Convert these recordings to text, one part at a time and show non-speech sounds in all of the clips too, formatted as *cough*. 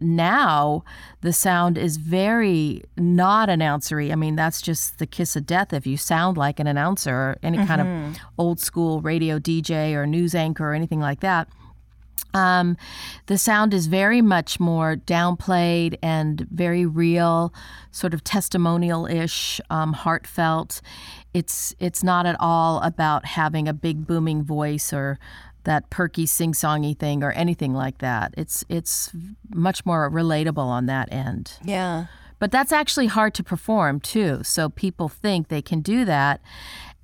now the sound is very not announcery. I mean, that's just the kiss of death if you sound like an announcer or any kind of old school radio DJ or news anchor or anything like that. Um, the sound is very much more downplayed and very real, sort of testimonial-ish, um, heartfelt. It's it's not at all about having a big booming voice or that perky sing-songy thing or anything like that. It's it's much more relatable on that end. Yeah. But that's actually hard to perform too. So people think they can do that,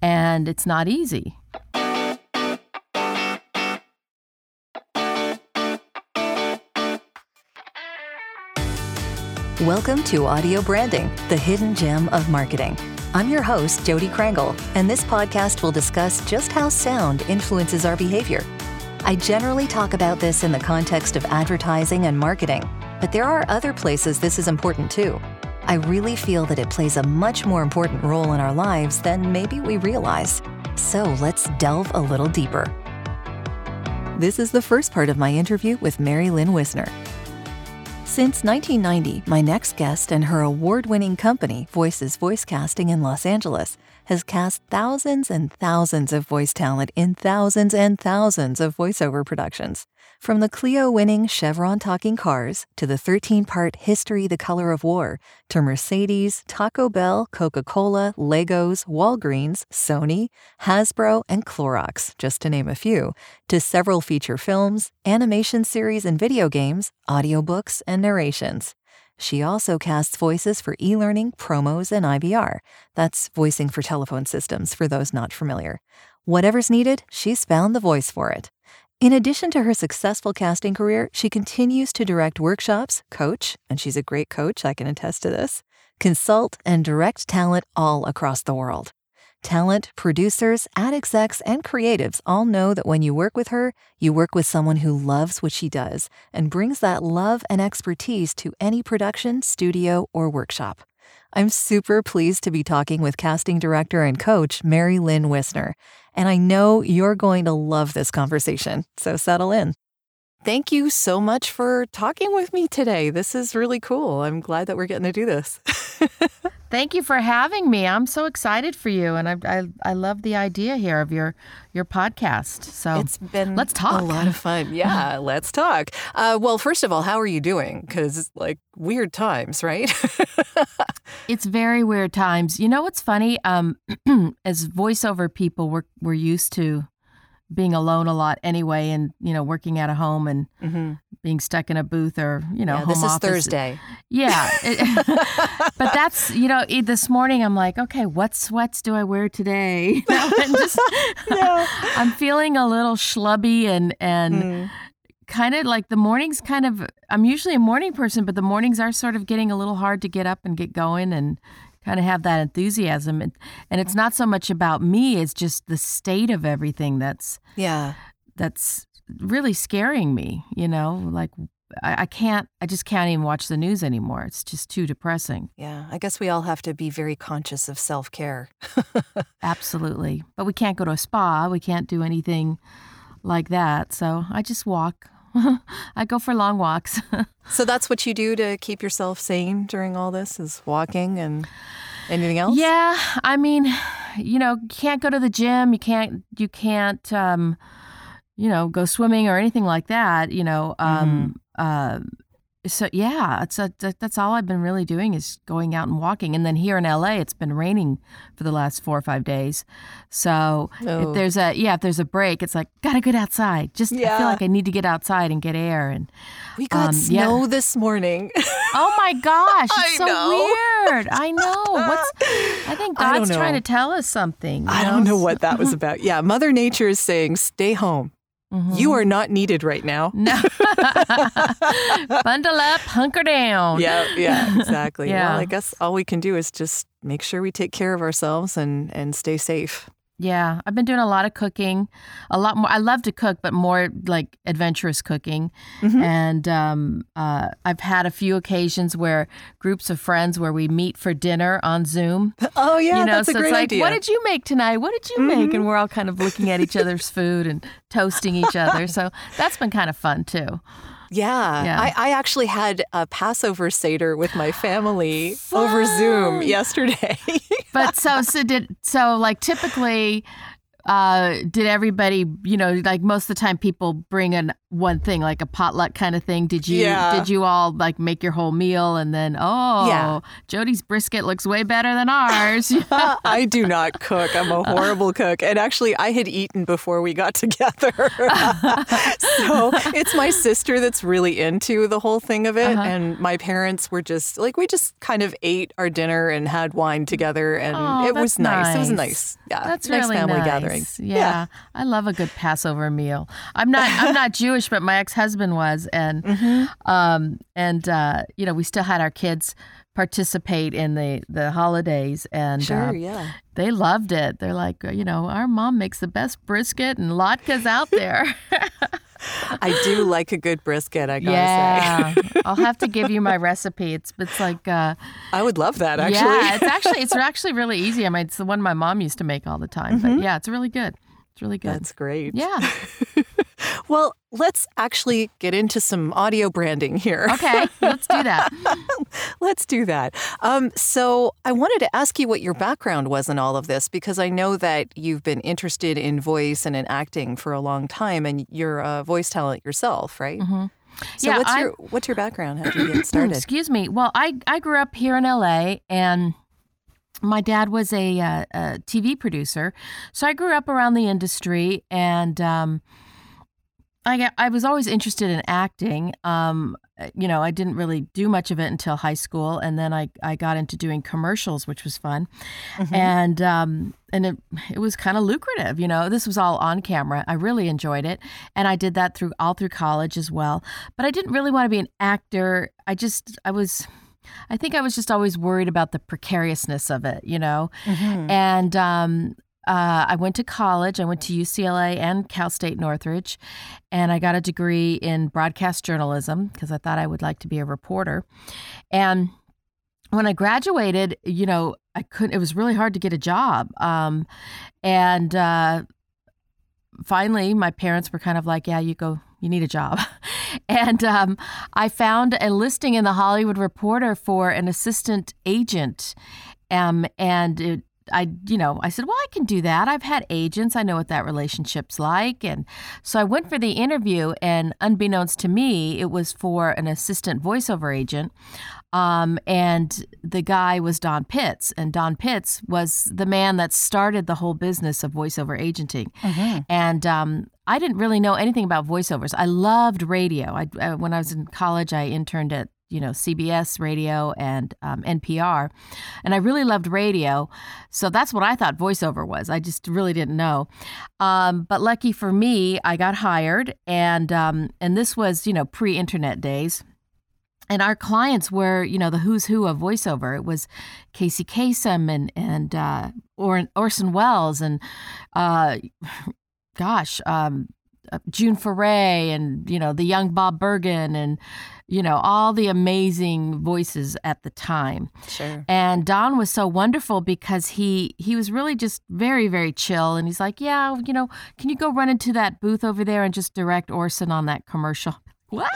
and it's not easy. Welcome to Audio Branding, the hidden gem of marketing. I'm your host, Jodi Krangle, and this podcast will discuss just how sound influences our behavior. I generally talk about this in the context of advertising and marketing, but there are other places this is important too. I really feel that it plays a much more important role in our lives than maybe we realize. So let's delve a little deeper. This is the first part of my interview with Mary Lynn Wissner. Since 1990, my next guest and her award winning company, Voices Voice Casting in Los Angeles, has cast thousands and thousands of voice talent in thousands and thousands of voiceover productions. From the Clio winning Chevron Talking Cars to the 13 part History the Color of War to Mercedes, Taco Bell, Coca Cola, Legos, Walgreens, Sony, Hasbro, and Clorox, just to name a few, to several feature films, animation series and video games, audiobooks, and narrations. She also casts voices for e learning, promos, and IVR. That's voicing for telephone systems, for those not familiar. Whatever's needed, she's found the voice for it. In addition to her successful casting career, she continues to direct workshops, coach, and she's a great coach, I can attest to this, consult, and direct talent all across the world. Talent, producers, ad execs, and creatives all know that when you work with her, you work with someone who loves what she does and brings that love and expertise to any production, studio, or workshop. I'm super pleased to be talking with casting director and coach Mary Lynn Wissner, and I know you're going to love this conversation, so settle in. Thank you so much for talking with me today. This is really cool. I'm glad that we're getting to do this. *laughs* Thank you for having me. I'm so excited for you, and I I, I love the idea here of your your podcast. So It's been let's talk. a lot of fun. *laughs* Yeah, let's talk. Uh, well, first of all, how are you doing? Because like weird times, right? *laughs* It's very weird times. You know what's funny? Um, *clears throat* as voiceover people, we're we're used to being alone a lot anyway, and you know, working at a home and being stuck in a booth or you know, yeah, this is office. Thursday. Yeah, *laughs* *laughs* but that's you know, this morning I'm like, okay, what sweats do I wear today? *laughs* You know, and just I'm feeling a little schlubby and and Mm. kind of like the mornings kind of I'm usually a morning person, but the mornings are sort of getting a little hard to get up and get going and kind of have that enthusiasm and, and it's not so much about me it's just the state of everything that's Yeah. that's really scaring me you know like I, I can't i just can't even watch the news anymore it's just too depressing Yeah. I guess we all have to be very conscious of self care. *laughs* absolutely but we can't go to a spa we can't do anything like that so i just walk *laughs* i go for long walks *laughs* so that's what you do to keep yourself sane during all this is walking and anything else? Yeah, I mean, you know, you can't go to the gym. You can't. You can't. Um, you know, go swimming or anything like that. You know. Um. Uh. So yeah, it's a, that's all I've been really doing is going out and walking. And then here in LA, it's been raining for the last four or five days. So Oh. if there's a yeah, if there's a break, it's like gotta get outside. Just I feel like I need to get outside and get air. And We got Um, yeah. snow this morning. oh my gosh, *laughs* it's so know. weird. I know. What's I think *laughs* I God's trying to tell us something. I don't know what that was *laughs* about. Yeah, Mother Nature is saying, stay home. Mhm. You are not needed right now. *laughs* No. *laughs* Bundle up, hunker down. Yeah, yeah, exactly. *laughs* Yeah. Well, I guess all we can do is just make sure we take care of ourselves and and stay safe. Yeah, I've been doing a lot of cooking, a lot more. I love to cook, but more like adventurous cooking. Mhm. And um, uh, I've had a few occasions where groups of friends where we meet for dinner on Zoom. *laughs* Oh yeah, you know, that's so a great it's like, idea. what did you make tonight? What did you make? And we're all kind of looking at each other's food and toasting each other. *laughs* So that's been kind of fun too. Yeah. Yeah. I, I actually had a Passover Seder with my family *gasps* over Zoom yesterday. *laughs* But so so did so like typically uh did everybody you know like most of the time people bring in one thing like a potluck kind of thing did you Yeah. did you all like make your whole meal and then oh Yeah. jody's brisket looks way better than ours *laughs* *laughs* I do not cook. I'm a horrible cook. And actually, I had eaten before we got *laughs* together. so it's my sister that's really into the whole thing of it. Uh-huh. And my parents were just like, we just kind of ate our dinner and had wine together. And Oh, it was that's nice. It was nice. nice. Yeah. That's nice really family nice. gathering. Yeah. I love a good Passover meal. I'm not I'm not *laughs* Jewish, but my ex husband was, and Mm-hmm. um and uh, you know we still had our kids participate in the the holidays, and Sure. uh, yeah. they loved it. They're like, you know, our mom makes the best brisket, and latkes out there. *laughs* I do like a good brisket, I gotta yeah, say. I'll have to give you my recipe. It's it's like. Uh, I would love that, actually. Yeah, it's actually it's *laughs* actually really easy. I mean, it's the one my mom used to make all the time. But yeah, it's really good. It's really good. Mm-hmm. That's great. yeah. *laughs* Well, let's actually get into some audio branding here. Okay, let's do that. *laughs* Let's do that. Um, so, I wanted to ask you what your background was in all of this because I know that you've been interested in voice and in acting for a long time, and you're a voice talent yourself, right? So, Mm-hmm. Yeah, what's I- your what's your background? How did you get started? *clears throat* Excuse me. Well, I I grew up here in LA, and my dad was a, uh, a TV producer, so I grew up around the industry, and um, I I was always interested in acting. Um, you know, I didn't really do much of it until high school, and then I, I got into doing commercials, which was fun, and um, and it it was kind of lucrative. You know, this was all on camera. I really enjoyed it, and I did that through all through college as well. But I didn't really want to be an actor. I just I was. I think I was just always worried about the precariousness of it, you know? And um, uh, I went to college. I went to UCLA and Cal State Northridge, and I got a degree in broadcast journalism because I thought I would like to be a reporter. And when I graduated, you know, I couldn't. It was really hard to get a job. Um, and uh, finally, my parents were kind of like, "Yeah, you go. You need a job." *laughs* and um, I found a listing in the Hollywood Reporter for an assistant agent, um, and it, I, you know, I said, "Well, I can do that. I've had agents. I know what that relationship's like." And so I went for the interview, and unbeknownst to me, it was for an assistant voiceover agent. Um, and the guy was Don Pitts, and Don Pitts was the man that started the whole business of voiceover agenting. And um, I didn't really know anything about voiceovers. I loved radio. I, uh, when I was in college, I interned at you know CBS radio and um, NPR, and I really loved radio. So that's what I thought voiceover was. I just really didn't know. Um, but lucky for me, I got hired, and um, and this was you know pre-internet days. And our clients were, you know, the who's who of voiceover. It was Casey Kasem and and uh, or- Orson Welles and, uh, gosh, um, uh, June Foray and you know the young Bob Bergen and you know all the amazing voices at the time. Sure. And Don was so wonderful because he he was really just very very chill and he's like, "Yeah, you know, can you go run into that booth over there and just direct Orson on that commercial?" *laughs* What?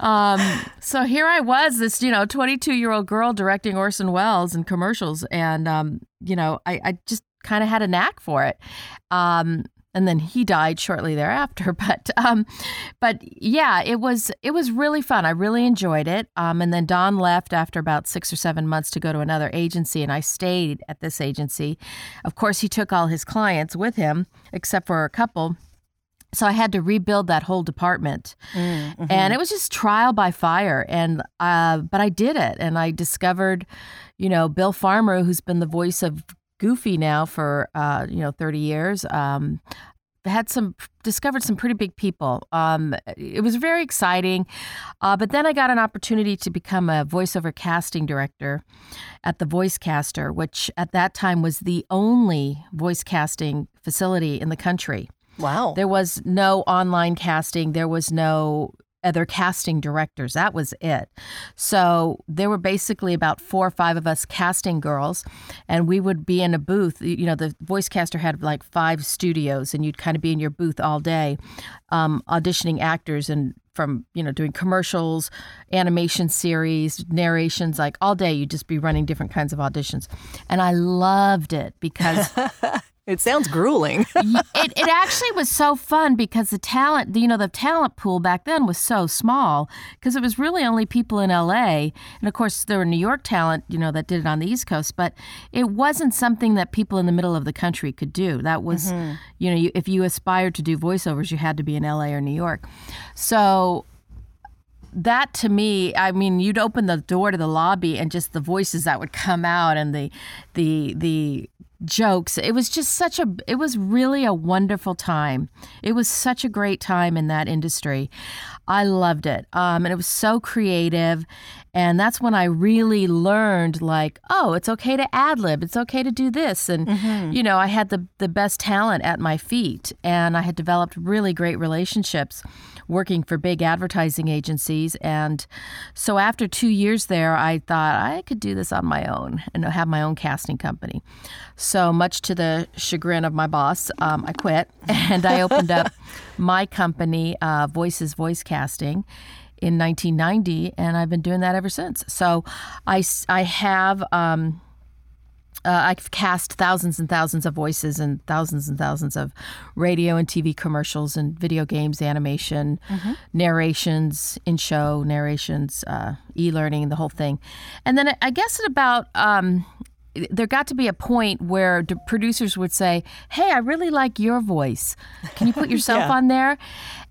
um, so here I was, this you know, 22 year old girl directing Orson Welles in commercials, and um, you know, I, I just kind of had a knack for it. Um, and then he died shortly thereafter. *laughs* But um, but yeah, it was it was really fun. I really enjoyed it. Um, and then Don left after about six or seven months to go to another agency, and I stayed at this agency. Of course, he took all his clients with him, except for a couple. So I had to rebuild that whole department, and it was just trial by fire. And uh, but I did it, and I discovered, you know, Bill Farmer, who's been the voice of Goofy now for uh, you know thirty years. Um, had some discovered some pretty big people. Um, it was very exciting, uh, but then I got an opportunity to become a voiceover casting director at the Voice Caster, which at that time was the only voice casting facility in the country. Wow. There was no online casting. There was no other casting directors. That was it. So there were basically about four or five of us casting girls, and we would be in a booth. You know, the voice caster had like five studios, and you'd kind of be in your booth all day, um, auditioning actors and from you know doing commercials animation series narrations like all day you'd just be running different kinds of auditions and i loved it because *laughs* It sounds grueling. *laughs* it, it actually was so fun because the talent, you know, the talent pool back then was so small because it was really only people in LA. And of course, there were New York talent, you know, that did it on the East Coast, but it wasn't something that people in the middle of the country could do. That was, mm-hmm. you know, you, if you aspired to do voiceovers, you had to be in LA or New York. So that to me, I mean, you'd open the door to the lobby and just the voices that would come out and the the the jokes. It was just such a, it was really a wonderful time. It was such a great time in that industry. I loved it. Um, and it was so creative. And that's when I really learned, like, oh, it's okay to ad lib. It's okay to do this. And, mm-hmm. you know, I had the, the best talent at my feet. And I had developed really great relationships working for big advertising agencies. And so after two years there, I thought I could do this on my own and have my own casting company. So, much to the chagrin of my boss, um, I quit *laughs* and I opened up *laughs* my company, uh, Voices Voice Casting in 1990, and I've been doing that ever since. So I, I have um, uh, I've cast thousands and thousands of voices and thousands and thousands of radio and TV commercials and video games, animation, mm-hmm. narrations, in show narrations, uh, e learning, the whole thing. And then I guess at about um, there got to be a point where the producers would say, "Hey, I really like your voice. Can you put *laughs* yourself yeah. on there?"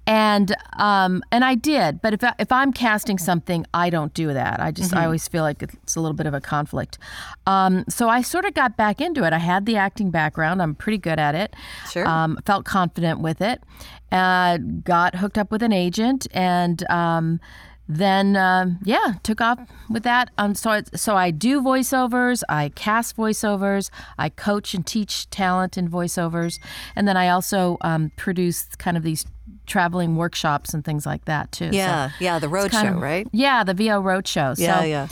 And um, and I did, but if I, if I'm casting something, I don't do that. I just mm-hmm. I always feel like it's a little bit of a conflict. Um, so I sort of got back into it. I had the acting background. I'm pretty good at it. Sure. Um, felt confident with it. Uh, got hooked up with an agent and um, then uh, yeah, took off with that. Um, so I, so I do voiceovers, I cast voiceovers, I coach and teach talent in voiceovers, and then I also um, produce kind of these traveling workshops and things like that too. Yeah, so yeah, the road show, of, right? Yeah, the VO road show. Yeah, so yeah.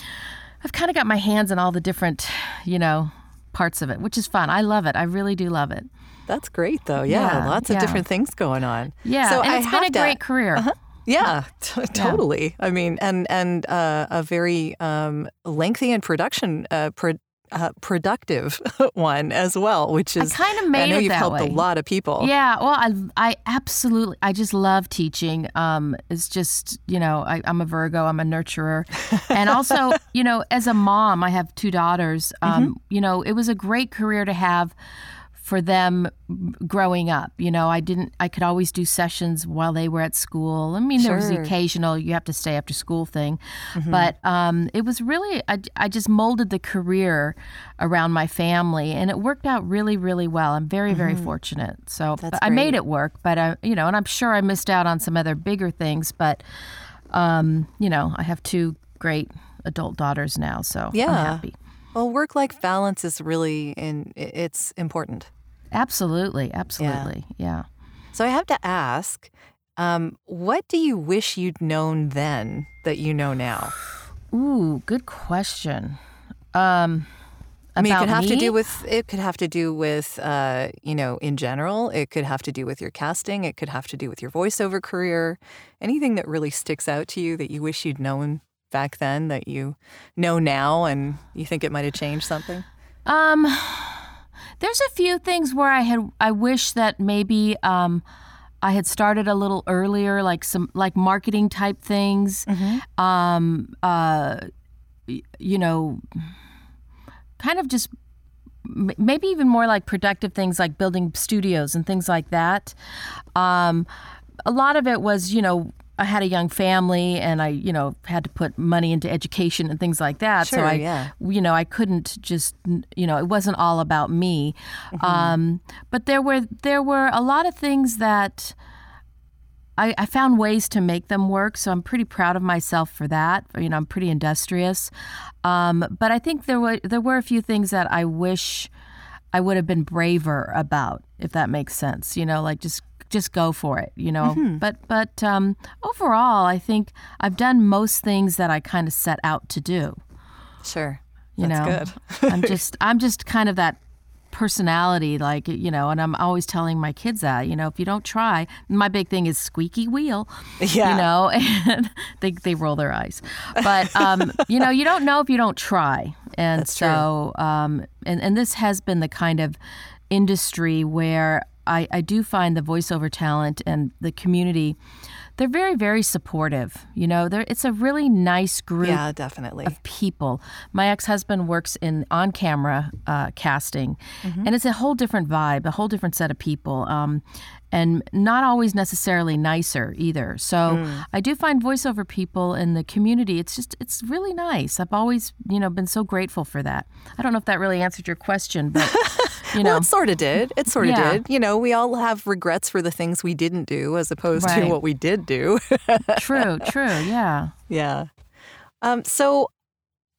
I've kind of got my hands in all the different, you know, parts of it, which is fun. I love it. I really do love it. That's great, though. Yeah, yeah lots of yeah. different things going on. Yeah, so and I it's been a to, great career. Uh-huh. Yeah, t- totally. I mean, and and uh, a very um, lengthy and production uh, pro- uh, productive *laughs* one as well, which is I kind of made I know you've helped way. a lot of people. Yeah, well, I I absolutely I just love teaching. Um, it's just you know I, am a Virgo, I'm a nurturer, and also *laughs* you know as a mom, I have two daughters. Um, mm-hmm. You know, it was a great career to have for them growing up. You know, I didn't, I could always do sessions while they were at school. I mean, sure. there was the occasional, you have to stay after school thing. Mm-hmm. But um, it was really, I, I just molded the career around my family and it worked out really, really well. I'm very, mm-hmm. very fortunate. So I made it work, but I, you know, and I'm sure I missed out on some other bigger things, but, um, you know, I have two great adult daughters now. So yeah. I'm happy. Well, work life balance is really in, it's important. Absolutely, absolutely, yeah. yeah. So I have to ask, um, what do you wish you'd known then that you know now? Ooh, good question. Um, I mean, it could have me? to do with it. Could have to do with uh, you know, in general. It could have to do with your casting. It could have to do with your voiceover career. Anything that really sticks out to you that you wish you'd known back then that you know now, and you think it might have changed something. Um. There's a few things where I had I wish that maybe um, I had started a little earlier, like some like marketing type things. Mm-hmm. Um, uh, you know, kind of just maybe even more like productive things like building studios and things like that. Um, a lot of it was, you know, I had a young family and I, you know, had to put money into education and things like that. Sure, so I, yeah. you know, I couldn't just, you know, it wasn't all about me. Mm-hmm. Um, but there were there were a lot of things that I, I, found ways to make them work. So I'm pretty proud of myself for that. You know, I'm pretty industrious. Um, but I think there were there were a few things that I wish I would have been braver about, if that makes sense. You know, like just just go for it, you know. But but um, overall, I think I've done most things that I kind of set out to do. Sure. You That's know, good. *laughs* I'm *laughs* just I'm just kind of that personality, like you know, and I'm always telling my kids that you know, if you don't try, my big thing is squeaky wheel. Yeah. You know, *laughs* and they they roll their eyes, but um, you know, you don't know if you don't try, and That's so um, and and this has been the kind of industry where I, I do find the voiceover talent and the community they're very very supportive you know they're, it's a really nice group Yeah, definitely. of people. My ex husband works in on camera uh, casting, and it's a whole different vibe, a whole different set of people, um, and not always necessarily nicer either. So I do find voiceover people in the community. It's just it's really nice. I've always you know been so grateful for that. I don't know if that really answered your question, but *laughs* you know. Well, it sort of did. It sort of Yeah. did. You know, we all have regrets for the things we didn't do as opposed to what we did do. true, true, yeah. *laughs* yeah. Um, so,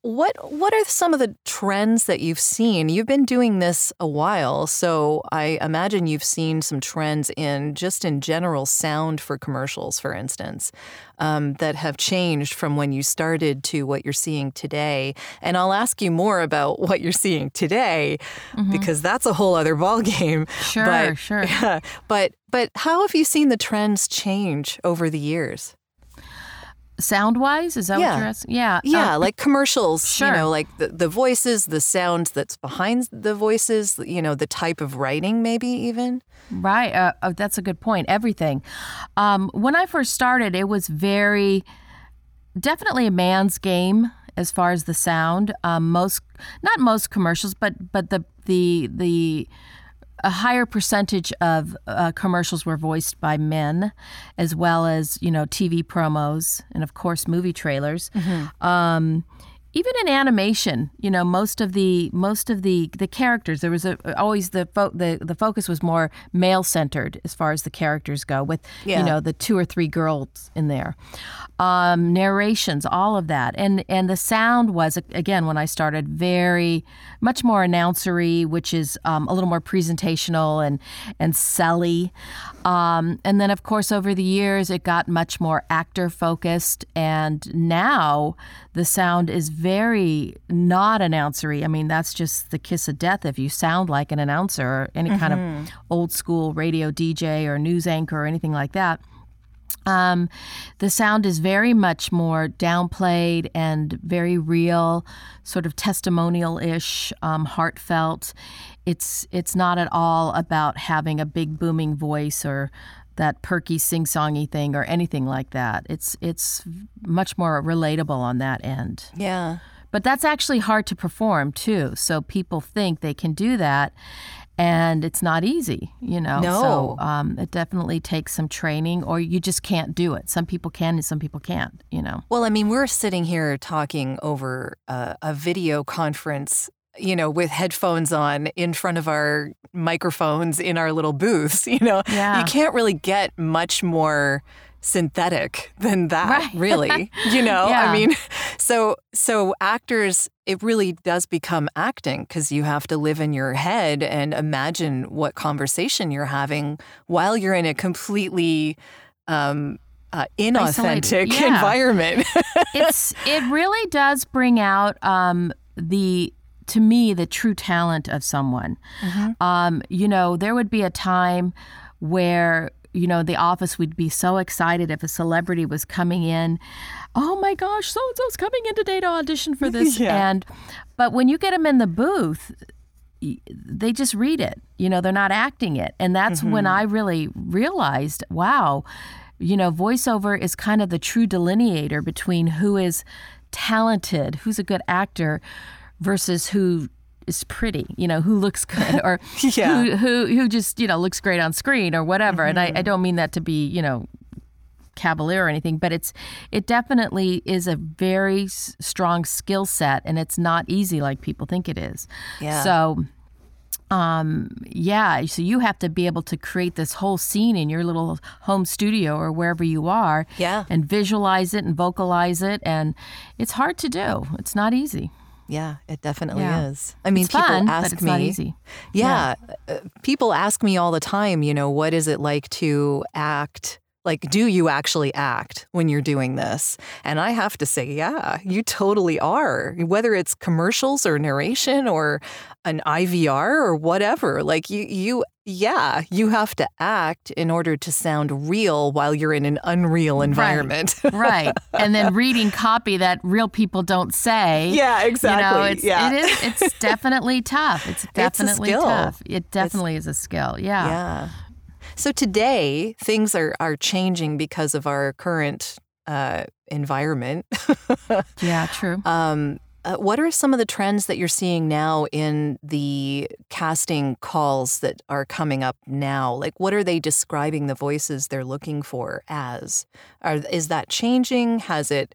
what what are some of the trends that you've seen? You've been doing this a while, so I imagine you've seen some trends in just in general sound for commercials, for instance, um, that have changed from when you started to what you're seeing today. And I'll ask you more about what you're seeing today because that's a whole other ballgame. Sure, but, sure. *laughs* Yeah, but but how have you seen the trends change over the years? Sound wise, is that Yeah. what you're asking? Yeah, Yeah, um, like commercials, sure. you know, like the, the voices, the sound that's behind the voices, you know, the type of writing, maybe even. Right. Uh, oh, that's a good point. Everything. Um, when I first started, it was very definitely a man's game as far as the sound. Um, most, not most commercials, but but the the the a higher percentage of uh, commercials were voiced by men, as well as you know TV promos and of course movie trailers. Um, even in animation, you know, most of the most of the the characters there was a, always the fo- the the focus was more male centered as far as the characters go, with Yeah. you know the two or three girls in there, um, narrations, all of that, and and the sound was again when I started very much more announcery, which is um, a little more presentational and and selly, um, and then of course over the years it got much more actor focused, and now the sound is very not announcery. I mean that's just the kiss of death if you sound like an announcer or any kind of old school radio DJ or news anchor or anything like that. Um, the sound is very much more downplayed and very real, sort of testimonial-ish, um, heartfelt. It's it's not at all about having a big booming voice or that perky sing-songy thing or anything like that. It's it's much more relatable on that end. Yeah. But that's actually hard to perform too. So people think they can do that, and it's not easy, you know. No. So um, it definitely takes some training, or you just can't do it. Some people can, and some people can't. You know. Well, I mean, we're sitting here talking over a, a video conference, you know, with headphones on in front of our microphones in our little booths. *laughs* You know, Yeah. you can't really get much more synthetic than that, Right. *laughs* really. You know, Yeah. I mean, *laughs* so so actors, it really does become acting because you have to live in your head and imagine what conversation you're having while you're in a completely um, uh, inauthentic yeah. environment. it's it really does bring out um, the to me the true talent of someone. Um, you know, there would be a time where you know the office would be so excited if a celebrity was coming in. Oh my gosh, so and so's coming in today to audition for *laughs* this, Yeah. and but when you get them in the booth. They just read it, you know, they're not acting it. And that's when I really realized, wow, you know, voiceover is kind of the true delineator between who is talented, who's a good actor, versus who is pretty, you know, who looks good *laughs* or Yeah. who, who who just, you know, looks great on screen or whatever. And I, I don't mean that to be, you know, cavalier or anything, but it's it definitely is a very s- strong skill set and it's not easy like people think it is. Yeah. So um yeah so you have to be able to create this whole scene in your little home studio or wherever you are Yeah. and visualize it and vocalize it and it's hard to do it's not easy Yeah, it definitely Yeah. is. I mean, it's people fun, ask me. not easy. Yeah. Uh, people ask me all the time, you know, what is it like to act? Like, do you actually act when you're doing this? And I have to say, yeah, you totally are. Whether it's commercials or narration or an IVR or whatever, like you, you, yeah, you have to act in order to sound real while you're in an unreal environment. right. *laughs* right. And then reading copy that real people don't say. *laughs* yeah, exactly. You know, it's, yeah. it is. It's *laughs* definitely tough. It's definitely skill. tough. It definitely is a skill. Yeah. Yeah. So today, things are, are changing because of our current uh, environment. Yeah. True. um, uh, what are some of the trends that you're seeing now in the casting calls that are coming up now? Like, what are they describing the voices they're looking for as? Are, is that changing? Has it?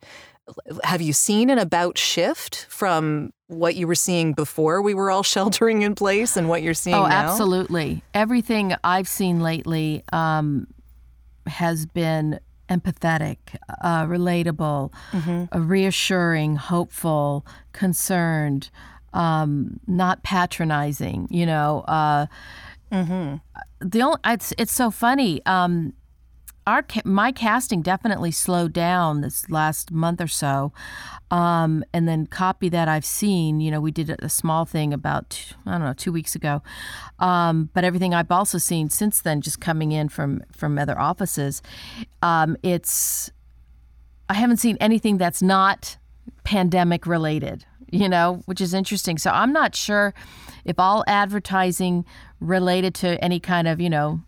Have you seen an about shift from what you were seeing before we were all *laughs* sheltering in place and what you're seeing Oh, now? absolutely. Everything I've seen lately um, has been empathetic, uh, relatable, Mm-hmm. uh, reassuring, hopeful, concerned, um, not patronizing. You know, uh, Mm-hmm. the only it's it's so funny. Um, our my casting definitely slowed down this last month or so, um, and then copy that I've seen. You know, we did a, small thing about I don't know two weeks ago, um, but everything I've also seen since then, just coming in from from other offices, um, it's I haven't seen anything that's not pandemic related, you know, which is interesting. So I'm not sure if all advertising related to any kind of, you know,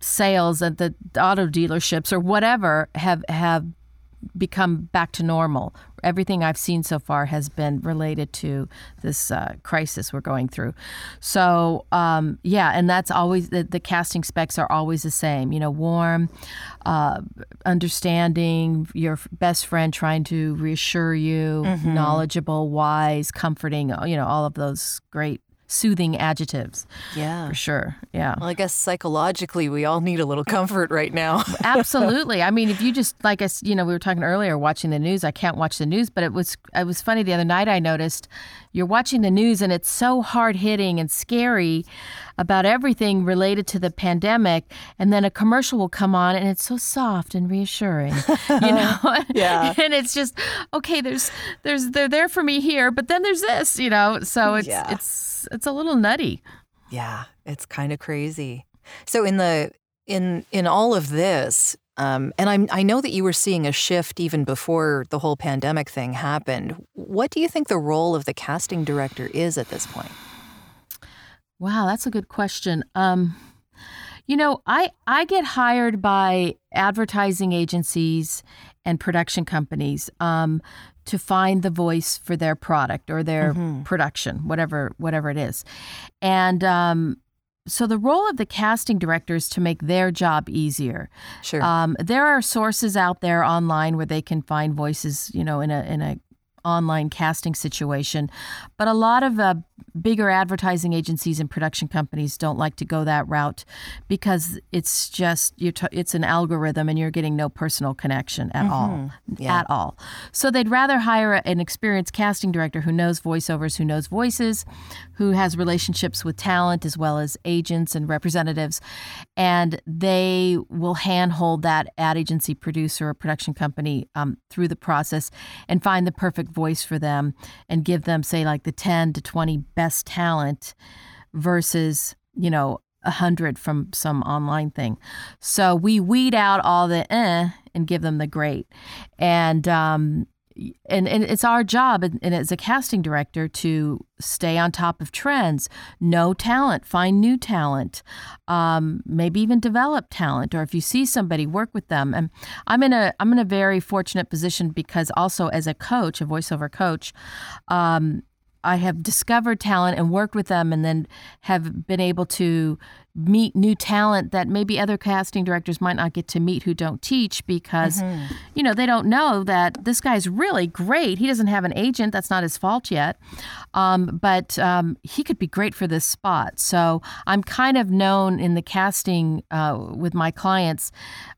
sales at the auto dealerships or whatever have have become back to normal. Everything I've seen so far has been related to this uh, crisis we're going through. So um, yeah, and that's always the, the casting specs are always the same. You know, warm, uh, understanding, your best friend trying to reassure you, knowledgeable, wise, comforting. You know, all of those great soothing adjectives Yeah. for sure. Yeah. Well, I guess psychologically, we all need a little comfort right now. *laughs* Absolutely. I mean, if you just like us, you know, we were talking earlier, watching the news. I can't watch the news, but it was it was funny the other night. I noticed you're watching the news and it's so hard hitting and scary about everything related to the pandemic, and then a commercial will come on and it's so soft and reassuring, *laughs* you know. Yeah. *laughs* and it's just okay. There's there's they're there for me here, but then there's this, you know. So it's Yeah. it's it's a little nutty. Yeah, it's kind of crazy. So in the in in all of this, um, and I'm I know that you were seeing a shift even before the whole pandemic thing happened. What do you think the role of the casting director is at this point? Wow, that's a good question. Um, you know, I I get hired by advertising agencies and production companies um, to find the voice for their product or their production, whatever whatever it is, and um, so the role of the casting director is to make their job easier. Sure. Um, there are sources out there online where they can find voices, you know, in a in a online casting situation, but a lot of uh, bigger advertising agencies and production companies don't like to go that route because it's just you're t- it's an algorithm and you're getting no personal connection at all, Yeah. at all. So they'd rather hire a- an experienced casting director who knows voiceovers, who knows voices, who has relationships with talent as well as agents and representatives, and they will handhold that ad agency producer or production company um, through the process and find the perfect voice for them and give them, say, like the 10 to 20 best talent versus, you know, a hundred from some online thing. So we weed out all the eh and give them the great. And um, and, and it's our job and, as a casting director to stay on top of trends know talent find new talent um, maybe even develop talent or if you see somebody work with them. And i'm in a i'm in a very fortunate position because also as a coach a voiceover coach um, I have discovered talent and worked with them, and then have been able to meet new talent that maybe other casting directors might not get to meet who don't teach because mm-hmm. you know they don't know that this guy's really great. He doesn't have an agent. That's not his fault yet. Um, but um, he could be great for this spot. So i'm kind of known in the casting uh, with my clients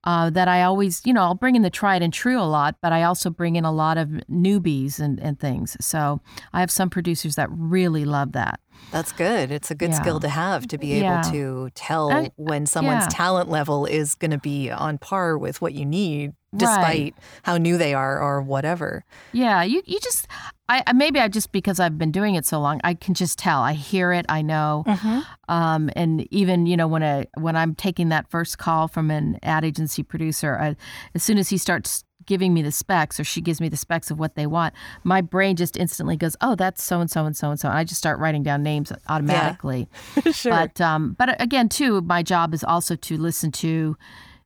uh, that i always you know i'll bring in the tried and true a lot but i also bring in a lot of newbies and, and things. So i have some producers that really love that that's good. It's a good yeah. skill to have to be able yeah. to tell uh, when someone's yeah. talent level is going to be on par with what you need, despite right. how new they are or whatever. Yeah, you you just I maybe I just because I've been doing it so long, I can just tell. I hear it. I know. Mm-hmm. Um, and even you know when I when I'm taking that first call from an ad agency producer, I, as soon as he starts giving me the specs or she gives me the specs of what they want, my brain just instantly goes, "Oh, that's so and so and so and so." And I just start writing down names automatically. Yeah. *laughs* sure. But um, but again, too, my job is also to listen to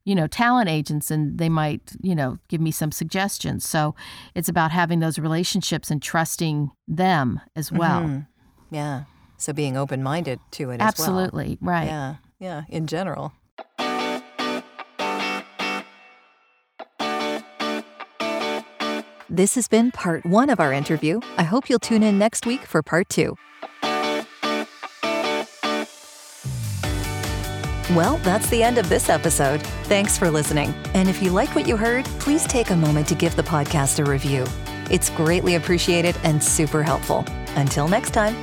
you know talent agents and they might you know give me some suggestions so it's about having those relationships and trusting them as well mm-hmm. yeah so being open-minded to it absolutely well. right yeah yeah in general This has been part one of our interview. I hope you'll tune in next week for part two. Well, that's the end of this episode. Thanks for listening. And if you like what you heard, please take a moment to give the podcast a review. It's greatly appreciated and super helpful. Until next time.